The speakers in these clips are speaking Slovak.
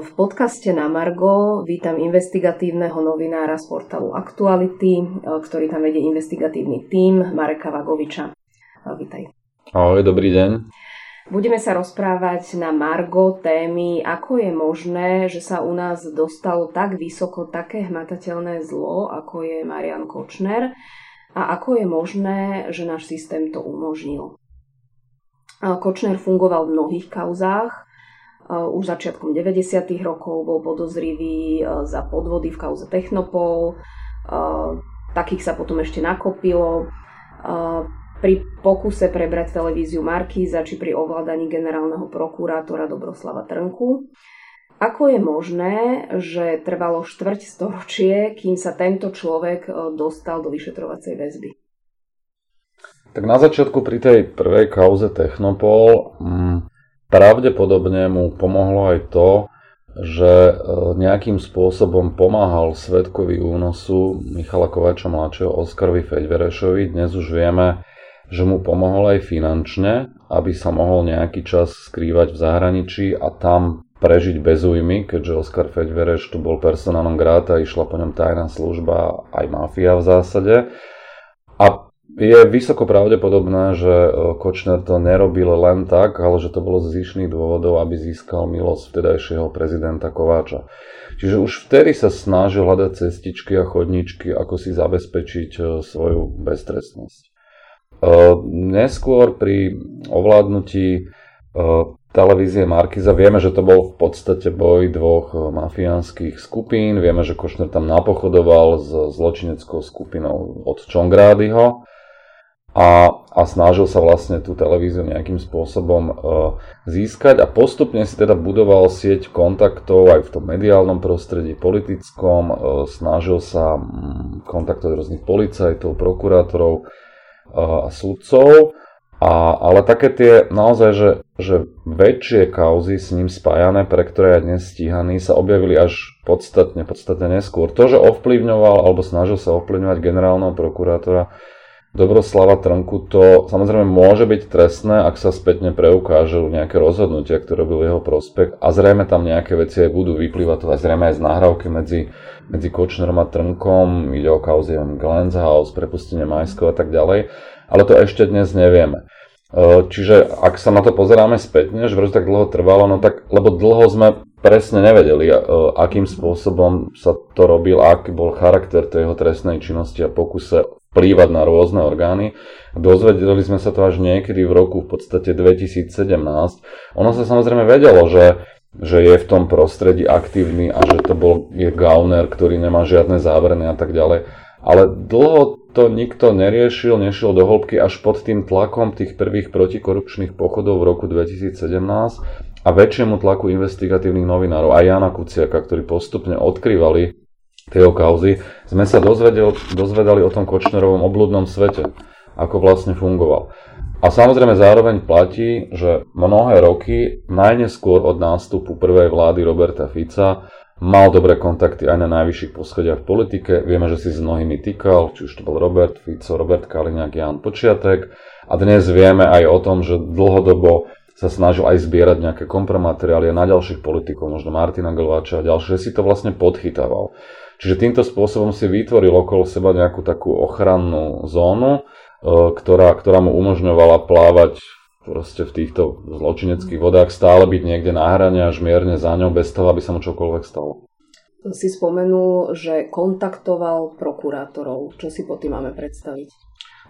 V podcaste na Margo vítam investigatívneho novinára z portálu Aktuality, ktorý tam vedie investigatívny tím Mareka Vagoviča. Vítaj. Ahoj, dobrý deň. Budeme sa rozprávať na Margo témy, ako je možné, že sa u nás dostalo tak vysoko také hmatateľné zlo, ako je Marian Kočner a ako je možné, že náš systém to umožnil. Kočner fungoval v mnohých kauzách, už začiatkom 90. rokov bol podozrivý eh, za podvody v kauze Technopol. Eh, takých sa potom ešte nakopilo. Pri pokuse prebrať televíziu Markíza či pri ovládaní generálneho prokurátora Dobroslava Trnku. Ako je možné, že trvalo štvrť storočie, kým sa tento človek dostal do vyšetrovacej väzby? Tak na začiatku pri tej prvej kauze Technopol mm, Pravdepodobne mu pomohlo aj to, že e, nejakým spôsobom pomáhal svetkovi únosu Michala Kovača mladšieho Oskarovi Feďverešovi. Dnes už vieme, že mu pomohol aj finančne, aby sa mohol nejaký čas skrývať v zahraničí a tam prežiť bez újmy, keďže Oskar Feďvereš tu bol personálom gráta, išla po ňom tajná služba, aj mafia v zásade. A je vysoko pravdepodobné, že e, Kočner to nerobil len tak, ale že to bolo z zišných dôvodov, aby získal milosť vtedajšieho prezidenta Kováča. Čiže už vtedy sa snažil hľadať cestičky a chodničky, ako si zabezpečiť e, svoju beztrestnosť. E, neskôr pri ovládnutí televízie Markiza vieme, že to bol v podstate boj dvoch mafiánskych skupín. Vieme, že Košner tam napochodoval s zločineckou skupinou od Čongrádyho a, a snažil sa vlastne tú televíziu nejakým spôsobom e, získať a postupne si teda budoval sieť kontaktov aj v tom mediálnom prostredí, politickom, e, snažil sa m, kontaktovať rôznych policajtov, prokurátorov e, a sudcov, a, ale také tie naozaj, že, že väčšie kauzy s ním spájané, pre ktoré je dnes stíhaný, sa objavili až podstatne, podstatne neskôr. To, že ovplyvňoval alebo snažil sa ovplyvňovať generálneho prokurátora, Dobroslava Trnku, to samozrejme môže byť trestné, ak sa spätne preukážu nejaké rozhodnutia, ktoré boli jeho prospech a zrejme tam nejaké veci aj budú vyplývať, to aj zrejme aj z nahrávky medzi, medzi Kočnerom a Trnkom, ide o kauzy Glens House, prepustenie Majskov a tak ďalej, ale to ešte dnes nevieme. E, čiže ak sa na to pozeráme spätne, že prečo tak dlho trvalo, no tak, lebo dlho sme presne nevedeli, e, akým spôsobom sa to robil, aký bol charakter tej jeho trestnej činnosti a pokuse vplývať na rôzne orgány. Dozvedeli sme sa to až niekedy v roku v podstate 2017. Ono sa samozrejme vedelo, že, že je v tom prostredí aktívny a že to bol je gauner, ktorý nemá žiadne záverny a tak ďalej. Ale dlho to nikto neriešil, nešiel do hĺbky až pod tým tlakom tých prvých protikorupčných pochodov v roku 2017 a väčšiemu tlaku investigatívnych novinárov a Jana Kuciaka, ktorí postupne odkrývali tej kauzy, sme sa dozvedeli, dozvedali o tom Kočnerovom obludnom svete, ako vlastne fungoval. A samozrejme zároveň platí, že mnohé roky, najneskôr od nástupu prvej vlády Roberta Fica, mal dobré kontakty aj na najvyšších poschodiach v politike. Vieme, že si s mnohými týkal, či už to bol Robert Fico, Robert Kaliňák, Jan Počiatek. A dnes vieme aj o tom, že dlhodobo sa snažil aj zbierať nejaké kompromateriály na ďalších politikov, možno Martina Glváča a ďalšie, si to vlastne podchytával. Čiže týmto spôsobom si vytvoril okolo seba nejakú takú ochrannú zónu, e, ktorá, ktorá mu umožňovala plávať proste v týchto zločineckých vodách, stále byť niekde na hrane až mierne za ňou, bez toho, aby sa mu čokoľvek stalo. Si spomenul, že kontaktoval prokurátorov. Čo si po tým máme predstaviť?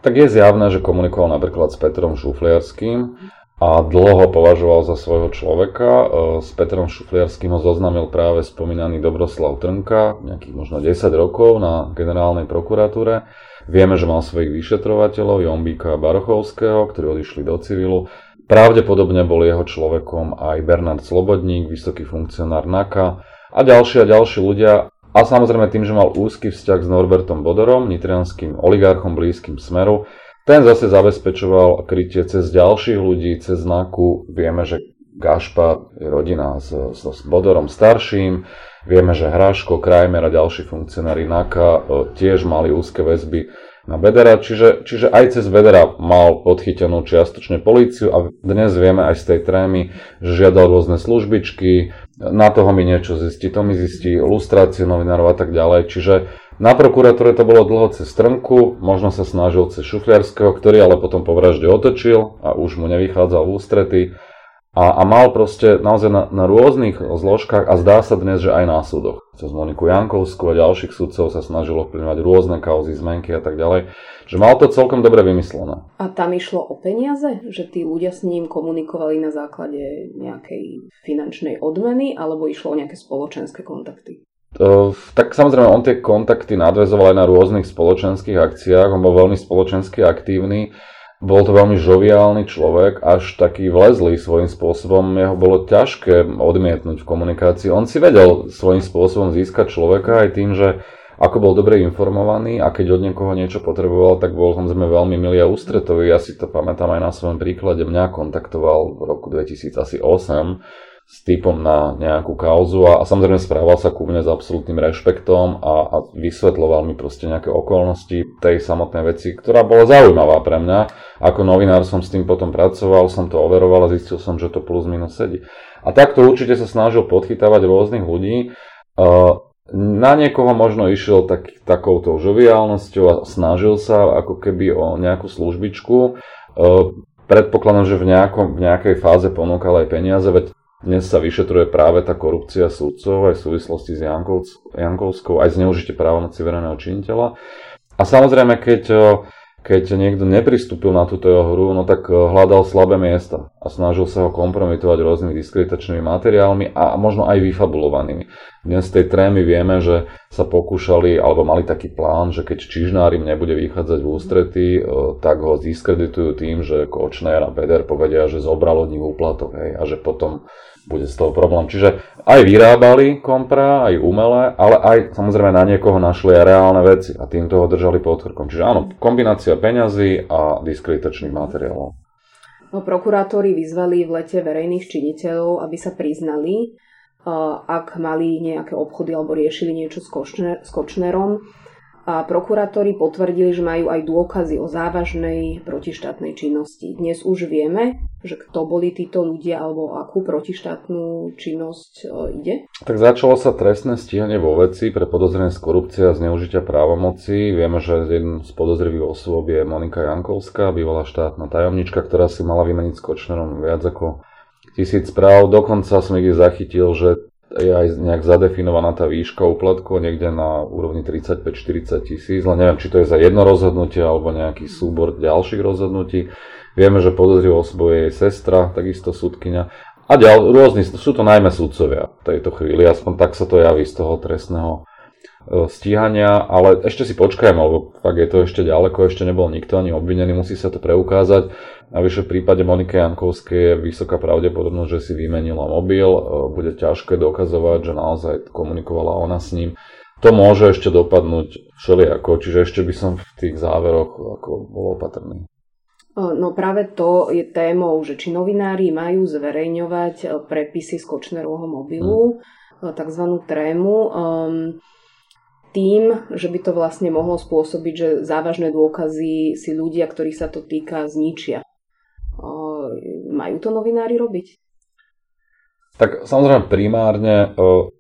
Tak je zjavné, že komunikoval napríklad s Petrom Šufliarským a dlho ho považoval za svojho človeka. E, s Petrom Šufliarským ho zoznamil práve spomínaný Dobroslav Trnka, nejakých možno 10 rokov na generálnej prokuratúre. Vieme, že mal svojich vyšetrovateľov, Jombíka a Barochovského, ktorí odišli do civilu. Pravdepodobne bol jeho človekom aj Bernard Slobodník, vysoký funkcionár NAKA a ďalší a ďalší ľudia. A samozrejme tým, že mal úzky vzťah s Norbertom Bodorom, nitrianským oligarchom blízkym Smeru, ten zase zabezpečoval krytie cez ďalších ľudí, cez znaku. Vieme, že Gašpa je rodina s, s, s Bodorom starším. Vieme, že Hraško, Krajmer a ďalší funkcionári NAKA e, tiež mali úzke väzby na Bedera, čiže, čiže aj cez Bedera mal podchytenú čiastočne políciu a dnes vieme aj z tej trémy, že žiadal rôzne službičky, na toho mi niečo zistí, to mi zistí lustrácie novinárov a tak ďalej, čiže na prokuratúre to bolo dlho cez Trnku, možno sa snažil cez Šufliarského, ktorý ale potom po vražde otočil a už mu nevychádzal v ústrety. A, a mal proste naozaj na, na rôznych zložkách a zdá sa dnes, že aj na súdoch. Cez Moniku Jankovskú a ďalších sudcov sa snažilo vplyvňovať rôzne kauzy, zmenky a tak ďalej. Že mal to celkom dobre vymyslené. A tam išlo o peniaze? Že tí ľudia s ním komunikovali na základe nejakej finančnej odmeny alebo išlo o nejaké spoločenské kontakty? Tak samozrejme on tie kontakty nadvezoval aj na rôznych spoločenských akciách, on bol veľmi spoločensky aktívny, bol to veľmi žoviálny človek, až taký vlezlý svojím spôsobom, jeho bolo ťažké odmietnúť v komunikácii. On si vedel svojím spôsobom získať človeka aj tým, že ako bol dobre informovaný a keď od niekoho niečo potreboval, tak bol samozrejme veľmi milý a ústretový. Ja si to pamätám aj na svojom príklade. Mňa kontaktoval v roku 2008 s typom na nejakú kauzu a, a samozrejme správal sa ku mne s absolútnym rešpektom a, a vysvetloval mi proste nejaké okolnosti tej samotnej veci, ktorá bola zaujímavá pre mňa. Ako novinár som s tým potom pracoval, som to overoval a zistil som, že to plus minus sedí. A takto určite sa snažil podchytávať rôznych ľudí. Na niekoho možno išiel tak, takouto žoviálnosťou a snažil sa ako keby o nejakú službičku. Predpokladám, že v, nejakom, v nejakej fáze ponúkal aj peniaze, veď dnes sa vyšetruje práve tá korupcia súdcov aj v súvislosti s Jankovskou, aj zneužite právomoci verejného činiteľa. A samozrejme, keď, keď niekto nepristúpil na túto jeho hru, no tak hľadal slabé miesta a snažil sa ho kompromitovať rôznymi diskreditačnými materiálmi a možno aj vyfabulovanými. Dnes z tej trémy vieme, že sa pokúšali, alebo mali taký plán, že keď Čižnár im nebude vychádzať v ústrety, tak ho diskreditujú tým, že Kočner a Beder povedia, že zobral od nich úplatok hej, a že potom bude z toho problém. Čiže aj vyrábali kompra, aj umelé, ale aj samozrejme na niekoho našli aj reálne veci a týmto ho držali pod krkom. Čiže áno, kombinácia peňazí a diskreditačných materiálov. No, prokurátori vyzvali v lete verejných činiteľov, aby sa priznali, ak mali nejaké obchody alebo riešili niečo s, Kočner, s Kočnerom a prokurátori potvrdili, že majú aj dôkazy o závažnej protištátnej činnosti. Dnes už vieme, že kto boli títo ľudia alebo akú protištátnu činnosť e, ide? Tak začalo sa trestné stíhanie vo veci pre podozrenie z korupcie a zneužitia právomoci. Vieme, že jeden z podozrivých osôb je Monika Jankovská, bývalá štátna tajomnička, ktorá si mala vymeniť s Kočnerom viac ako tisíc správ. Dokonca som niekde zachytil, že je aj nejak zadefinovaná tá výška úplatku niekde na úrovni 35-40 tisíc, len neviem, či to je za jedno rozhodnutie alebo nejaký súbor ďalších rozhodnutí. Vieme, že podozrivou osobou je jej sestra, takisto súdkynia. A ďal, rôzni, sú to najmä súdcovia v tejto chvíli, aspoň tak sa to javí z toho trestného stíhania, ale ešte si počkajme, lebo fakt je to ešte ďaleko, ešte nebol nikto ani obvinený, musí sa to preukázať. Navyše v prípade Monike Jankovskej je vysoká pravdepodobnosť, že si vymenila mobil, e, bude ťažké dokazovať, že naozaj komunikovala ona s ním. To môže ešte dopadnúť všelijako, čiže ešte by som v tých záveroch ako bol opatrný. E, no práve to je témou, že či novinári majú zverejňovať e, prepisy z Kočnerovho mobilu, hmm. tzv. trému, um, tým, že by to vlastne mohlo spôsobiť, že závažné dôkazy si ľudia, ktorých sa to týka, zničia. Majú to novinári robiť? Tak samozrejme primárne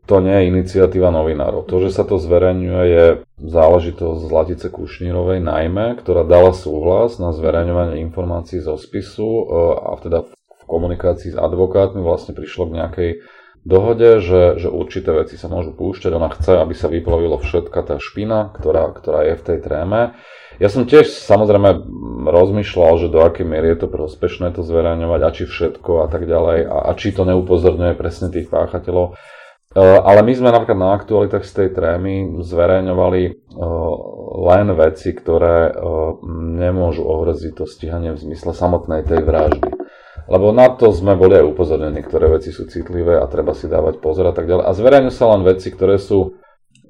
to nie je iniciatíva novinárov. To, že sa to zverejňuje, je záležitosť Zlatice Kušnírovej najmä, ktorá dala súhlas na zverejňovanie informácií zo spisu a teda v komunikácii s advokátmi vlastne prišlo k nejakej dohode, že, že určité veci sa môžu púšťať. Ona chce, aby sa vyplavilo všetka tá špina, ktorá, ktorá je v tej tréme. Ja som tiež samozrejme rozmýšľal, že do akej miery je to prospešné to zverejňovať a či všetko a tak ďalej a, a či to neupozorňuje presne tých páchateľov. E, ale my sme napríklad na aktualitách z tej trémy zverejňovali e, len veci, ktoré e, nemôžu ohroziť to stíhanie v zmysle samotnej tej vraždy. Lebo na to sme boli aj upozornení, ktoré veci sú citlivé a treba si dávať pozor a tak ďalej. A zverejňujú sa len veci, ktoré sú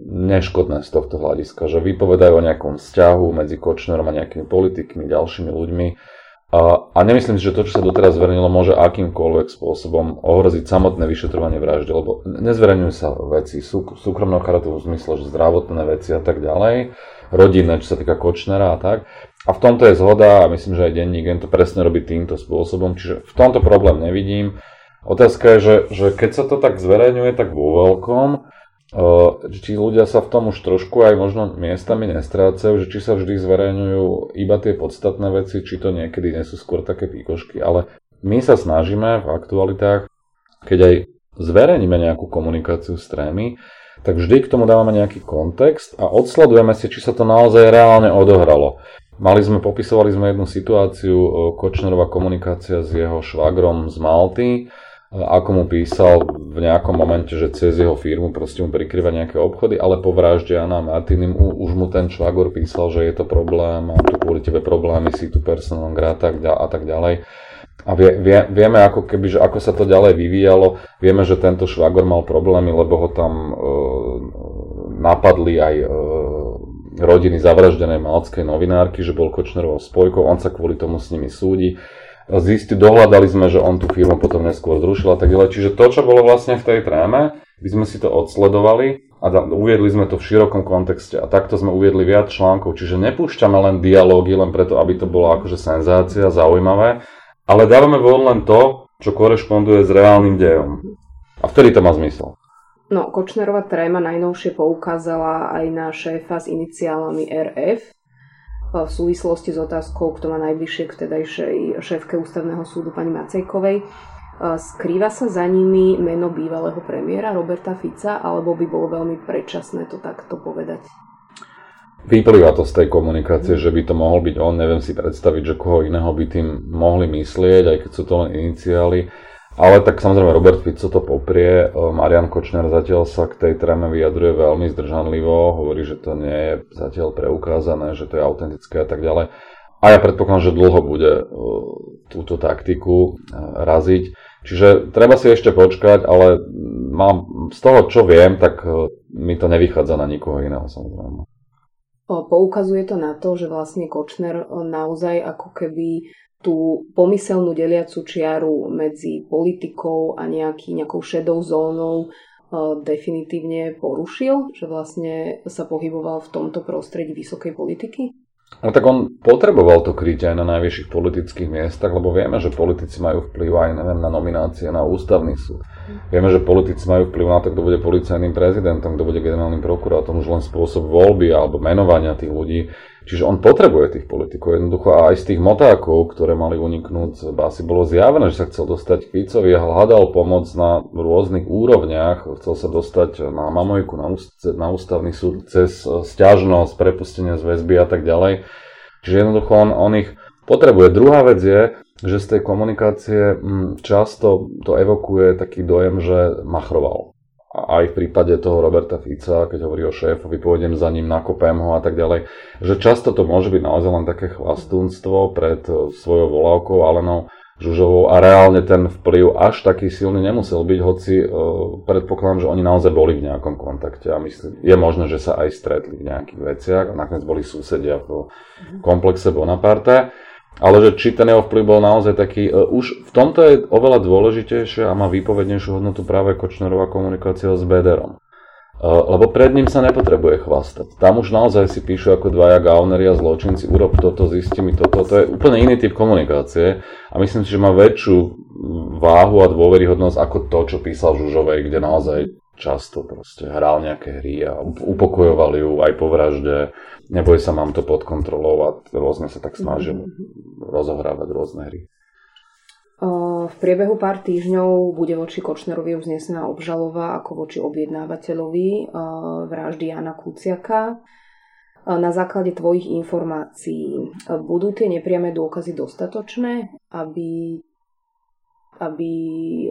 neškodné z tohto hľadiska, že vypovedajú o nejakom vzťahu medzi Kočnerom a nejakými politikmi, ďalšími ľuďmi A, nemyslím si, že to, čo sa doteraz zverejnilo, môže akýmkoľvek spôsobom ohroziť samotné vyšetrovanie vraždy, lebo nezverejňujú sa veci sú, súkromného charakteru v zmysle, že zdravotné veci a tak ďalej, rodinné, čo sa týka Kočnera a tak. A v tomto je zhoda a myslím, že aj denník to presne robí týmto spôsobom, čiže v tomto problém nevidím. Otázka je, že, že keď sa to tak zverejňuje, tak vo veľkom, či ľudia sa v tom už trošku aj možno miestami nestrácajú, že či sa vždy zverejňujú iba tie podstatné veci, či to niekedy nie sú skôr také píkošky, ale my sa snažíme v aktualitách, keď aj zverejníme nejakú komunikáciu s trémy, tak vždy k tomu dávame nejaký kontext a odsledujeme si, či sa to naozaj reálne odohralo. Mali sme, popisovali sme jednu situáciu, Kočnerová komunikácia s jeho švagrom z Malty, ako mu písal v nejakom momente, že cez jeho firmu proste mu prikryva nejaké obchody, ale po vražde Jana Martinim už mu ten švagor písal, že je to problém, a tu kvôli tebe problémy, si tu personálom grá a tak ďalej. A vie, vie, vieme ako keby, že ako sa to ďalej vyvíjalo, vieme, že tento švagor mal problémy, lebo ho tam e, napadli aj e, rodiny zavraždenej malckej novinárky, že bol Kočnerovou spojkou, on sa kvôli tomu s nimi súdi zisti, dohľadali sme, že on tú firmu potom neskôr zrušil a tak ďalej. Čiže to, čo bolo vlastne v tej tréme, by sme si to odsledovali a uviedli sme to v širokom kontexte a takto sme uviedli viac článkov. Čiže nepúšťame len dialógy, len preto, aby to bolo akože senzácia, zaujímavé, ale dávame von len to, čo korešponduje s reálnym dejom. A vtedy to má zmysel. No, Kočnerová tréma najnovšie poukázala aj na šéfa s iniciálami RF, v súvislosti s otázkou, kto má najbližšie k tedajšej šéfke ústavného súdu pani Macejkovej. Skrýva sa za nimi meno bývalého premiéra Roberta Fica, alebo by bolo veľmi predčasné to takto povedať? Vyplýva to z tej komunikácie, že by to mohol byť on, neviem si predstaviť, že koho iného by tým mohli myslieť, aj keď sú to len iniciály. Ale tak samozrejme Robert Fico to poprie, e, Marian Kočner zatiaľ sa k tej tréme vyjadruje veľmi zdržanlivo, hovorí, že to nie je zatiaľ preukázané, že to je autentické a tak ďalej. A ja predpokladám, že dlho bude e, túto taktiku e, raziť. Čiže treba si ešte počkať, ale mám, z toho, čo viem, tak mi to nevychádza na nikoho iného samozrejme. Poukazuje to na to, že vlastne Kočner naozaj ako keby tú pomyselnú deliacu čiaru medzi politikou a nejaký, nejakou šedou zónou uh, definitívne porušil, že vlastne sa pohyboval v tomto prostredí vysokej politiky? No tak on potreboval to kryť aj na najvyšších politických miestach, lebo vieme, že politici majú vplyv aj neviem, na nominácie na ústavný súd. Vieme, že politici majú vplyv na to, kto bude policajným prezidentom, kto bude generálnym prokurátom, už len spôsob voľby alebo menovania tých ľudí Čiže on potrebuje tých politikov. Jednoducho a aj z tých motákov, ktoré mali uniknúť basy, bolo zjavené, že sa chcel dostať k Ficovi a hľadal pomoc na rôznych úrovniach. Chcel sa dostať na Mamojku, na, úst- na ústavný súd cez stiažnosť, prepustenie z väzby a tak ďalej. Čiže jednoducho on, on ich potrebuje. Druhá vec je, že z tej komunikácie mm, často to evokuje taký dojem, že machroval. Aj v prípade toho Roberta Fica, keď hovorí o šéfovi, pôjdem za ním, nakopem ho a tak ďalej, že často to môže byť naozaj len také chvastúnstvo pred e, svojou volávkou Alenou Žužovou a reálne ten vplyv až taký silný nemusel byť, hoci uh, predpokladám, že oni naozaj boli v nejakom kontakte a myslím, je možné, že sa aj stretli v nejakých veciach. A nakoniec boli susedia v komplexe Bonaparte. Ale že či ten jeho vplyv bol naozaj taký, uh, už v tomto je oveľa dôležitejšie a má výpovednejšiu hodnotu práve Kočnerová komunikácia s Bederom. Uh, lebo pred ním sa nepotrebuje chvastať. Tam už naozaj si píšu ako dvaja gauneri a zločinci, urob toto, zisti mi toto. To je úplne iný typ komunikácie a myslím si, že má väčšiu váhu a dôveryhodnosť ako to, čo písal Žužovej, kde naozaj často proste hral nejaké hry a upokojoval ju aj po vražde. Neboj sa, mám to pod kontrolou a rôzne sa tak snažil mm-hmm. rozohrávať rôzne hry. V priebehu pár týždňov bude voči Kočnerovi uznesená obžalova ako voči objednávateľovi vraždy Jana Kuciaka. Na základe tvojich informácií budú tie nepriame dôkazy dostatočné, aby aby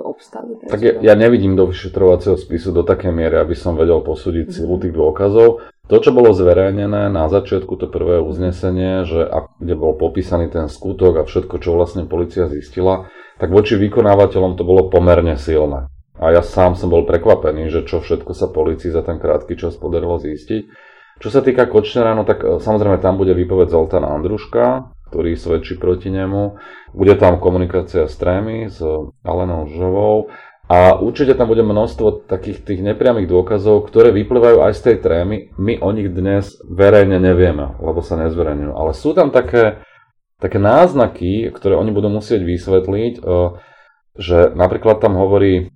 obstali? Tak ja, ja nevidím do vyšetrovacieho spisu do také miery, aby som vedel posúdiť silu tých dôkazov. To, čo bolo zverejnené na začiatku, to prvé uznesenie, že kde bol popísaný ten skutok a všetko, čo vlastne policia zistila, tak voči vykonávateľom to bolo pomerne silné. A ja sám som bol prekvapený, že čo všetko sa policii za ten krátky čas podarilo zistiť. Čo sa týka Kočnera, no tak e, samozrejme tam bude výpoveď Zoltána Andruška, ktorý svedčí proti nemu. Bude tam komunikácia s trémy, s Alenou Žovou a určite tam bude množstvo takých tých nepriamých dôkazov, ktoré vyplývajú aj z tej trémy. My o nich dnes verejne nevieme, lebo sa nezverejňujú. Ale sú tam také, také náznaky, ktoré oni budú musieť vysvetliť, že napríklad tam hovorí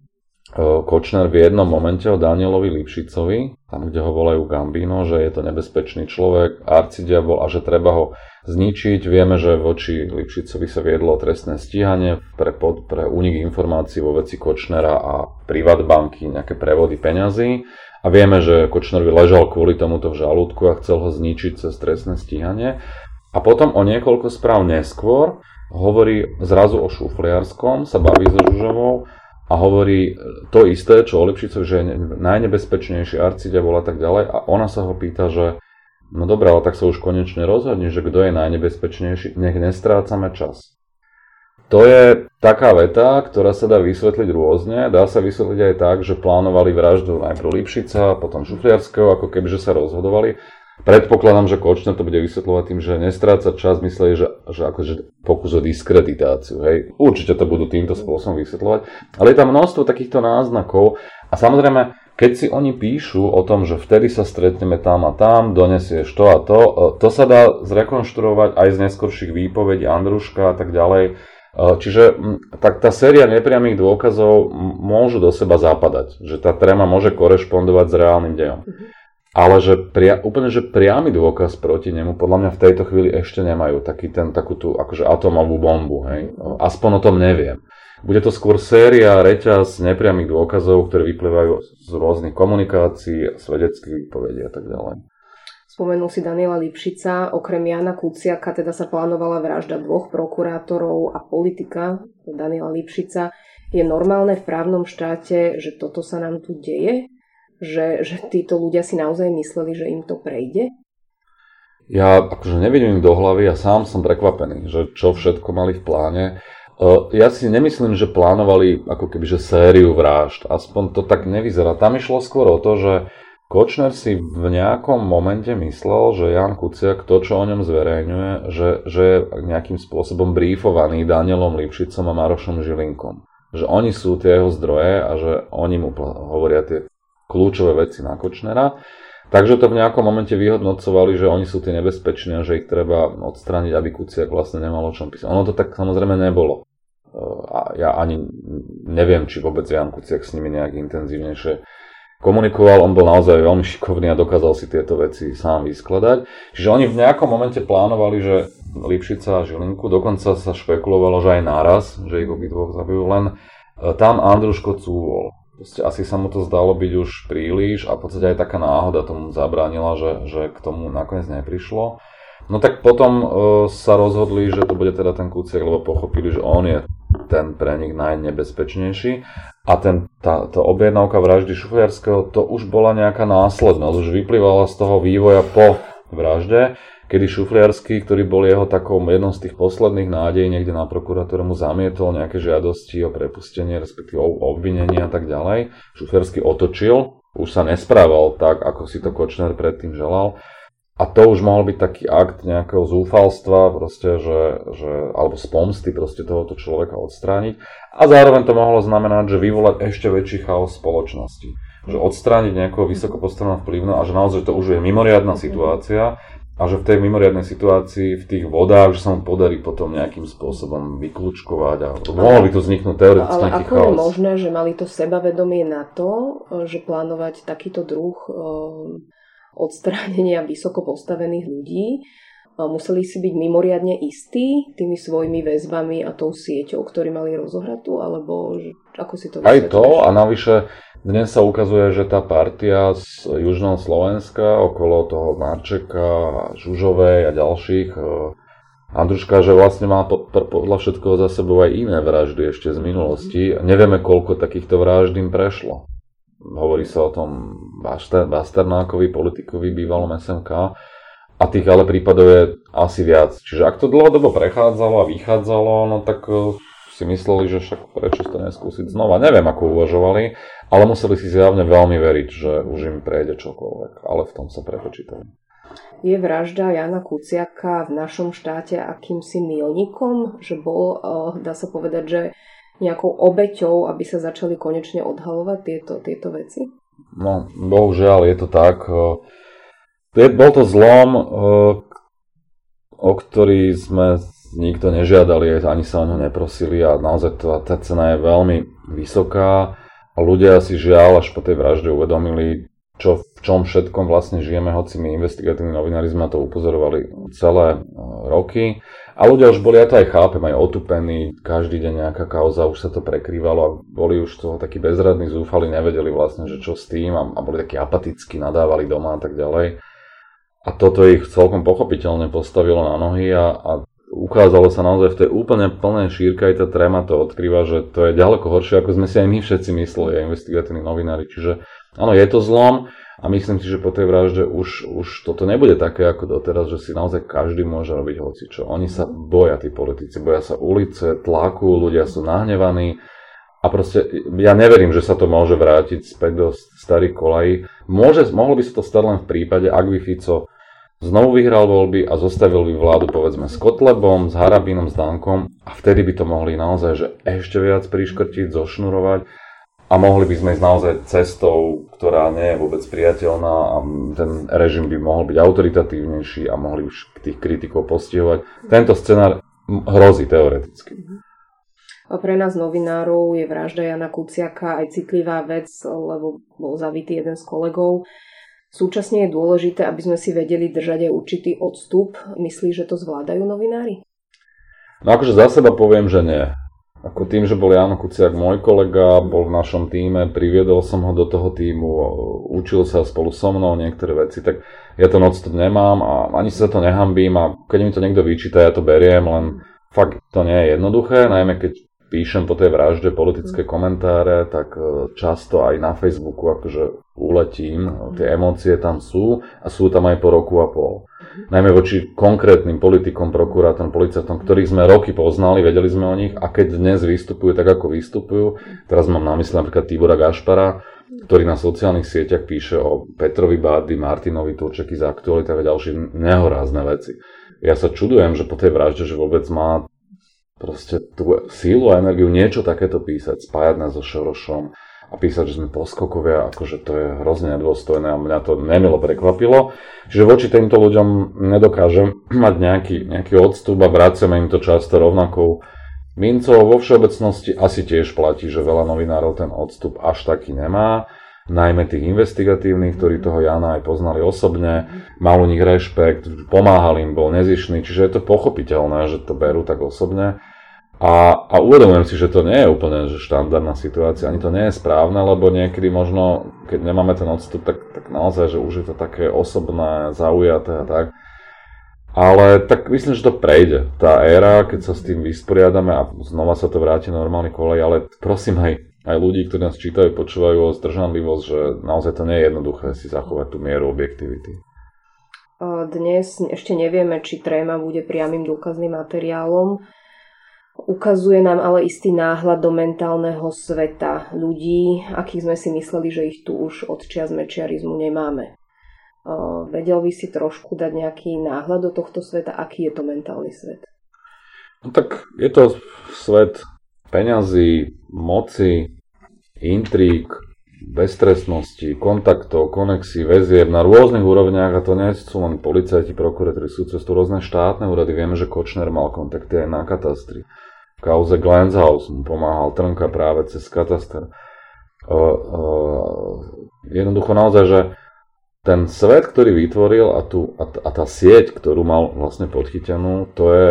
Kočner v jednom momente o Danielovi Lipšicovi, tam kde ho volajú Gambino, že je to nebezpečný človek, arcidiabol a že treba ho zničiť. Vieme, že voči Lipšicovi sa viedlo trestné stíhanie pre, pod, pre únik informácií vo veci Kočnera a banky, nejaké prevody peňazí. A vieme, že Kočner ležal kvôli tomuto v žalúdku a chcel ho zničiť cez trestné stíhanie. A potom o niekoľko správ neskôr hovorí zrazu o Šufliarskom, sa baví so Žužovou a hovorí to isté, čo o Lipšicovi, že je najnebezpečnejší arcidiabol a tak ďalej a ona sa ho pýta, že no dobré, ale tak sa už konečne rozhodne, že kto je najnebezpečnejší, nech nestrácame čas. To je taká veta, ktorá sa dá vysvetliť rôzne. Dá sa vysvetliť aj tak, že plánovali vraždu najprv Lipšica, potom Šufliarského, ako keby že sa rozhodovali. Predpokladám, že Kočner to bude vysvetľovať tým, že nestráca čas, myslí, že, že akože pokus o diskreditáciu. Hej. Určite to budú týmto spôsobom vysvetľovať. Ale je tam množstvo takýchto náznakov a samozrejme, keď si oni píšu o tom, že vtedy sa stretneme tam a tam, donesieš to a to, e, to sa dá zrekonštruovať aj z neskorších výpovedí Andruška a tak ďalej. E, čiže tak tá séria nepriamých dôkazov môžu do seba zapadať, že tá tréma môže korešpondovať s reálnym dejom. Mm-hmm. Ale že pria, úplne, že priamy dôkaz proti nemu podľa mňa v tejto chvíli ešte nemajú taký ten, takú tú akože atomovú bombu, hej. Aspoň o tom neviem. Bude to skôr séria, reťaz nepriamých dôkazov, ktoré vyplývajú z rôznych komunikácií, svedeckých výpovedí a tak ďalej. Spomenul si Daniela Lipšica, okrem Jana Kuciaka teda sa plánovala vražda dvoch prokurátorov a politika Daniela Lipšica. Je normálne v právnom štáte, že toto sa nám tu deje? Že, že títo ľudia si naozaj mysleli, že im to prejde? Ja akože nevidím do hlavy a sám som prekvapený, že čo všetko mali v pláne. E, ja si nemyslím, že plánovali ako keby že sériu vražd, aspoň to tak nevyzerá. Tam išlo skôr o to, že Kočner si v nejakom momente myslel, že Jan Kuciak to, čo o ňom zverejňuje, že, že je nejakým spôsobom brífovaný Danielom Lipšicom a Marošom Žilinkom. Že oni sú tie jeho zdroje a že oni mu hovoria tie kľúčové veci na Kočnera. Takže to v nejakom momente vyhodnocovali, že oni sú tie nebezpečné že ich treba odstrániť, aby Kuciak vlastne nemal o čom písať. Ono to tak samozrejme nebolo. A ja ani neviem, či vôbec Jan Kuciak s nimi nejak intenzívnejšie komunikoval. On bol naozaj veľmi šikovný a dokázal si tieto veci sám vyskladať. Čiže oni v nejakom momente plánovali, že Lipšica a Žilinku, dokonca sa špekulovalo, že aj náraz, že ich obidvoch zabijú, len e, tam Andruško cúvol. Proste asi sa mu to zdalo byť už príliš a v podstate aj taká náhoda tomu zabránila, že, že k tomu nakoniec neprišlo. No tak potom e, sa rozhodli, že to bude teda ten Kuciak, lebo pochopili, že on je ten pre nich najnebezpečnejší. A ten, tá, tá objednávka vraždy Šufliarského, to už bola nejaká následnosť, už vyplývala z toho vývoja po vražde kedy Šufliarsky, ktorý bol jeho takou jednou z tých posledných nádejí niekde na prokuratúre, mu zamietol nejaké žiadosti o prepustenie, respektíve o obvinenie a tak ďalej. Šufliarsky otočil, už sa nesprával tak, ako si to Kočner predtým želal. A to už mohol byť taký akt nejakého zúfalstva, proste, že, že, alebo z pomsty proste tohoto človeka odstrániť. A zároveň to mohlo znamenať, že vyvolať ešte väčší chaos spoločnosti. Že odstrániť nejakého vysoko postaveného vplyvného a že naozaj to už je mimoriadná situácia, a že v tej mimoriadnej situácii, v tých vodách, že sa mu podarí potom nejakým spôsobom vyklúčkovať a mohol by to vzniknúť teoreticky Ale ako chaos. je možné, že mali to sebavedomie na to, že plánovať takýto druh eh, odstránenia vysoko postavených ľudí, museli si byť mimoriadne istí tými svojimi väzbami a tou sieťou, ktorý mali rozohratú, alebo ako si to Aj to a navyše dnes sa ukazuje, že tá partia z južného Slovenska okolo toho Marčeka, Žužovej a ďalších e, Andruška, že vlastne má podľa všetkoho za sebou aj iné vraždy ešte z minulosti. Nevieme, koľko takýchto vražd im prešlo. Hovorí sa o tom Basternákovi, politikovi, bývalom SMK. A tých ale prípadov je asi viac. Čiže ak to dlhodobo prechádzalo a vychádzalo, no tak e, si mysleli, že však prečo to neskúsiť znova. Neviem, ako uvažovali, ale museli si zjavne veľmi veriť, že už im prejde čokoľvek. Ale v tom sa prepočítali. Je vražda Jana Kuciaka v našom štáte akýmsi milníkom, že bol, eh, dá sa povedať, že nejakou obeťou, aby sa začali konečne odhalovať tieto, tieto veci? No, bohužiaľ je to tak. Je, bol to zlom, o ktorý sme nikto nežiadali, ani sa o ňo neprosili a naozaj tá, tá cena je veľmi vysoká a ľudia si žiaľ až po tej vražde uvedomili, čo, v čom všetkom vlastne žijeme, hoci my investigatívni novinári sme to upozorovali celé roky. A ľudia už boli, ja to aj chápem, aj otupení, každý deň nejaká kauza, už sa to prekrývalo a boli už toho takí bezradní, zúfali, nevedeli vlastne, že čo s tým a, a boli takí apatickí, nadávali doma a tak ďalej. A toto ich celkom pochopiteľne postavilo na nohy a, a ukázalo sa naozaj v tej úplne plnej šírke aj tá tréma to odkrýva, že to je ďaleko horšie, ako sme si aj my všetci mysleli, aj investigatívni novinári. Čiže áno, je to zlom, a myslím si, že po tej vražde už, už toto nebude také ako doteraz, že si naozaj každý môže robiť hocičo. Oni sa boja, tí politici, boja sa ulice, tlaku, ľudia sú nahnevaní. A proste ja neverím, že sa to môže vrátiť späť do starých kolají. Môže, mohlo by sa to stať len v prípade, ak by Fico znovu vyhral voľby a zostavil by vládu povedzme s Kotlebom, s Harabínom, s Dankom a vtedy by to mohli naozaj že ešte viac priškrtiť, zošnurovať a mohli by sme ísť naozaj cestou, ktorá nie je vôbec priateľná a ten režim by mohol byť autoritatívnejší a mohli už tých kritikov postihovať. Tento scenár hrozí teoreticky. A pre nás novinárov je vražda Jana Kuciaka aj citlivá vec, lebo bol zavitý jeden z kolegov. Súčasne je dôležité, aby sme si vedeli držať aj určitý odstup. Myslíš, že to zvládajú novinári? No akože za seba poviem, že nie. Ako tým, že bol Jano Kuciak môj kolega, bol v našom týme, priviedol som ho do toho týmu, učil sa spolu so mnou niektoré veci, tak ja to noc nemám a ani sa to nehambím a keď mi to niekto vyčíta, ja to beriem, len fakt to nie je jednoduché, najmä keď píšem po tej vražde politické komentáre, tak e, často aj na Facebooku akože uletím, tie emócie tam sú a sú tam aj po roku a pol. Najmä voči konkrétnym politikom, prokurátorom, policajtom, ktorých sme roky poznali, vedeli sme o nich a keď dnes vystupujú tak, ako vystupujú, teraz mám na mysli napríklad Tibora Gašpara, ktorý na sociálnych sieťach píše o Petrovi Bády, Martinovi Turčeky z aktuality a ďalšie nehorázne veci. Ja sa čudujem, že po tej vražde, že vôbec má proste tú sílu a energiu niečo takéto písať, spájať nás so Šorošom, a písať, že sme poskokovia, akože to je hrozne nedôstojné a mňa to nemilo prekvapilo. Čiže voči týmto ľuďom nedokážem mať nejaký, nejaký odstup a vraciame im to často rovnakou mincov. Vo všeobecnosti asi tiež platí, že veľa novinárov ten odstup až taký nemá najmä tých investigatívnych, ktorí toho Jana aj poznali osobne, mal u nich rešpekt, pomáhal im, bol nezišný, čiže je to pochopiteľné, že to berú tak osobne. A, a uvedomujem si, že to nie je úplne že štandardná situácia, ani to nie je správne, lebo niekedy možno, keď nemáme ten odstup, tak, tak naozaj, že už je to také osobné, zaujaté a tak. Ale tak myslím, že to prejde. Tá éra, keď sa s tým vysporiadame a znova sa to vráti na normálny kolej, ale prosím aj, aj ľudí, ktorí nás čítajú, počúvajú o zdržanlivosť, že naozaj to nie je jednoduché si zachovať tú mieru objektivity. Dnes ešte nevieme, či tréma bude priamým dôkazným materiálom. Ukazuje nám ale istý náhľad do mentálneho sveta ľudí, akých sme si mysleli, že ich tu už od čias mečiarizmu nemáme. Vedel by si trošku dať nejaký náhľad do tohto sveta, aký je to mentálny svet? No tak je to svet peňazí, moci, intrík, beztrestnosti, kontaktov, konexí, väzieb na rôznych úrovniach a to nie sú len policajti, prokurátori, sú cez rôzne štátne úrady. Vieme, že Kočner mal kontakty aj na katastri kauze Glenshaus mu pomáhal Trnka práve cez kataster. Uh, uh, jednoducho naozaj, že ten svet, ktorý vytvoril a, tu, a, a tá sieť, ktorú mal vlastne podchytenú, to je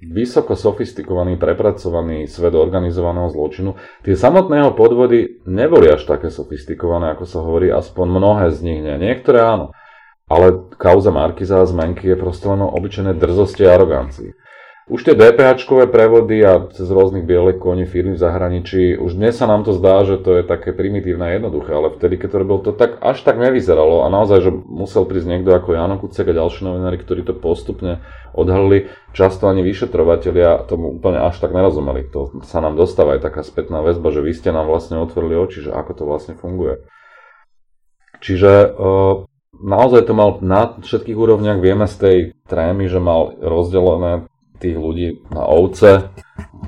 vysoko sofistikovaný, prepracovaný svet organizovaného zločinu. Tie samotného podvody neboli až také sofistikované, ako sa hovorí, aspoň mnohé z nich nie. Niektoré áno. Ale kauza Markiza a zmenky je proste len obyčajné drzosti a arogancii. Už tie DPH-čkové prevody a cez rôznych bielých koní firmy v zahraničí, už dnes sa nám to zdá, že to je také primitívne a jednoduché, ale vtedy, keď to robil, to tak až tak nevyzeralo a naozaj, že musel prísť niekto ako Jano Kucek a ďalší novinári, ktorí to postupne odhalili. Často ani vyšetrovateľia tomu úplne až tak nerozumeli. To sa nám dostáva aj taká spätná väzba, že vy ste nám vlastne otvorili oči, že ako to vlastne funguje. Čiže naozaj to mal na všetkých úrovniach, vieme z tej trémy, že mal rozdelené tých ľudí na ovce,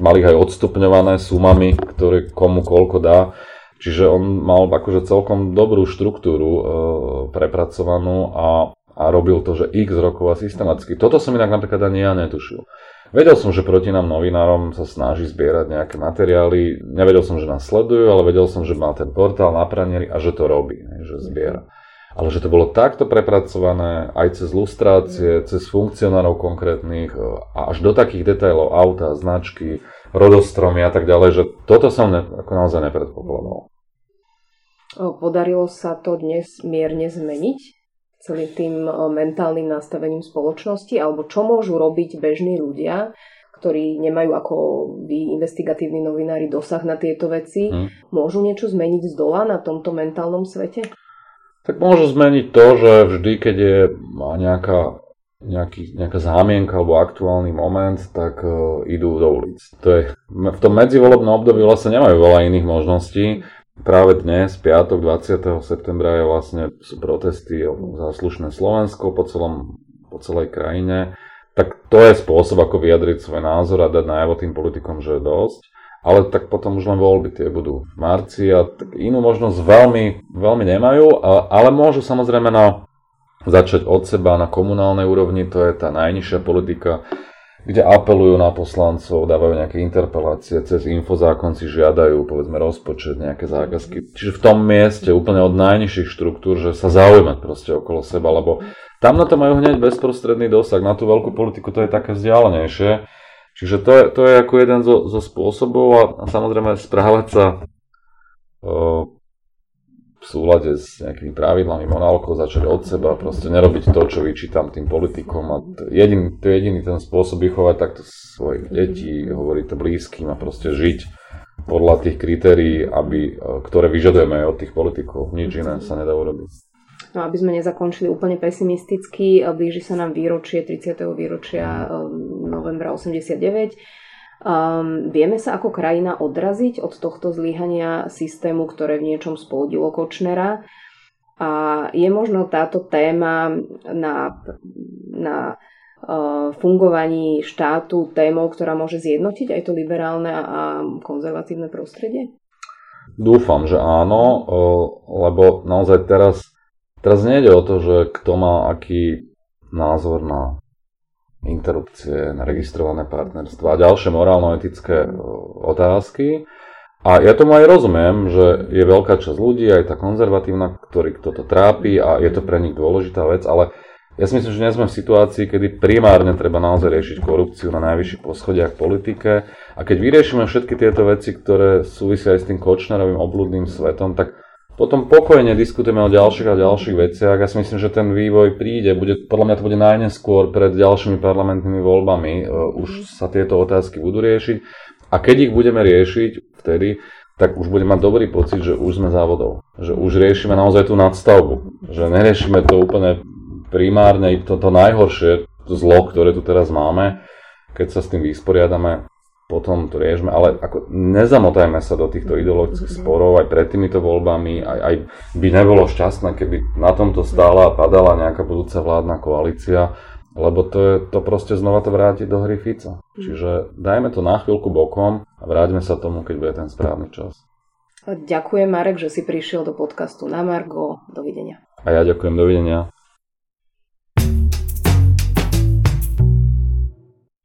mal ich aj odstupňované sumami, ktoré komu koľko dá. Čiže on mal akože celkom dobrú štruktúru e, prepracovanú a, a robil to, že x rokov a systematicky. Toto som inak napríklad ani ja netušil. Vedel som, že proti nám novinárom sa snaží zbierať nejaké materiály. Nevedel som, že nás sledujú, ale vedel som, že má ten portál na pranieri a že to robí, že zbiera ale že to bolo takto prepracované aj cez lustrácie, cez funkcionárov konkrétnych e, a až do takých detailov auta, značky, rodostromy a tak ďalej, že toto som ne, ako naozaj nepredpokladal. Podarilo sa to dnes mierne zmeniť celým tým mentálnym nastavením spoločnosti, alebo čo môžu robiť bežní ľudia, ktorí nemajú ako vy, investigatívni novinári, dosah na tieto veci, hmm. môžu niečo zmeniť z dola na tomto mentálnom svete? Tak môže zmeniť to, že vždy, keď je nejaká, nejaký, nejaká zámienka alebo aktuálny moment, tak uh, idú do ulic. To je, v tom medzivolebnom období vlastne nemajú veľa iných možností. Práve dnes, piatok 20. septembra, je vlastne, sú protesty za slušné Slovensko po, celom, po celej krajine. Tak to je spôsob, ako vyjadriť svoj názor a dať najavo tým politikom, že je dosť ale tak potom už len voľby tie budú v marci a tak inú možnosť veľmi, veľmi nemajú, ale môžu samozrejme na, začať od seba na komunálnej úrovni, to je tá najnižšia politika, kde apelujú na poslancov, dávajú nejaké interpelácie, cez infozákon si žiadajú, povedzme, rozpočet, nejaké zákazky. Čiže v tom mieste, úplne od najnižších štruktúr, že sa zaujímať proste okolo seba, lebo tam na to majú hneď bezprostredný dosah, na tú veľkú politiku to je také vzdialenejšie. Čiže to je, to je ako jeden zo, zo spôsobov a, a samozrejme správať sa o, v súlade s nejakými pravidlami monálkov, začať od seba, proste nerobiť to, čo vyčítam tým politikom a to, jediný, to je jediný ten spôsob vychovať takto svojich detí, hovoriť to blízkym a proste žiť podľa tých kritérií, aby, ktoré vyžadujeme od tých politikov. Nič iné sa nedá urobiť. No aby sme nezakončili úplne pesimisticky, blíži sa nám výročie 30. výročia um, novembra 89. Um, vieme sa ako krajina odraziť od tohto zlyhania systému, ktoré v niečom spoludilo Kočnera. A je možno táto téma na, na uh, fungovaní štátu témou, ktorá môže zjednotiť aj to liberálne a konzervatívne prostredie? Dúfam, že áno, lebo naozaj teraz Teraz nejde o to, že kto má aký názor na interrupcie, na registrované partnerstva a ďalšie morálno-etické e, otázky. A ja tomu aj rozumiem, že je veľká časť ľudí, aj tá konzervatívna, ktorý toto trápi a je to pre nich dôležitá vec, ale ja si myslím, že nie sme v situácii, kedy primárne treba naozaj riešiť korupciu na najvyšších poschodiach politike. A keď vyriešime všetky tieto veci, ktoré súvisia aj s tým Kočnerovým obludným svetom, tak potom pokojne diskutujeme o ďalších a ďalších veciach. Ja si myslím, že ten vývoj príde. Bude, podľa mňa to bude najneskôr pred ďalšími parlamentnými voľbami. Uh, už sa tieto otázky budú riešiť. A keď ich budeme riešiť vtedy, tak už budeme mať dobrý pocit, že už sme závodov. Že už riešime naozaj tú nadstavbu. Že neriešime to úplne primárne, to, to najhoršie zlo, ktoré tu teraz máme. Keď sa s tým vysporiadame, potom to riešme, ale ako nezamotajme sa do týchto ideologických mhm. sporov aj pred týmito voľbami, aj, aj by nebolo šťastné, keby na tomto stála a padala nejaká budúca vládna koalícia, lebo to, je, to proste znova to vráti do hry Fica. Mhm. Čiže dajme to na chvíľku bokom a vráťme sa tomu, keď bude ten správny čas. Ďakujem Marek, že si prišiel do podcastu na Margo. Dovidenia. A ja ďakujem, dovidenia.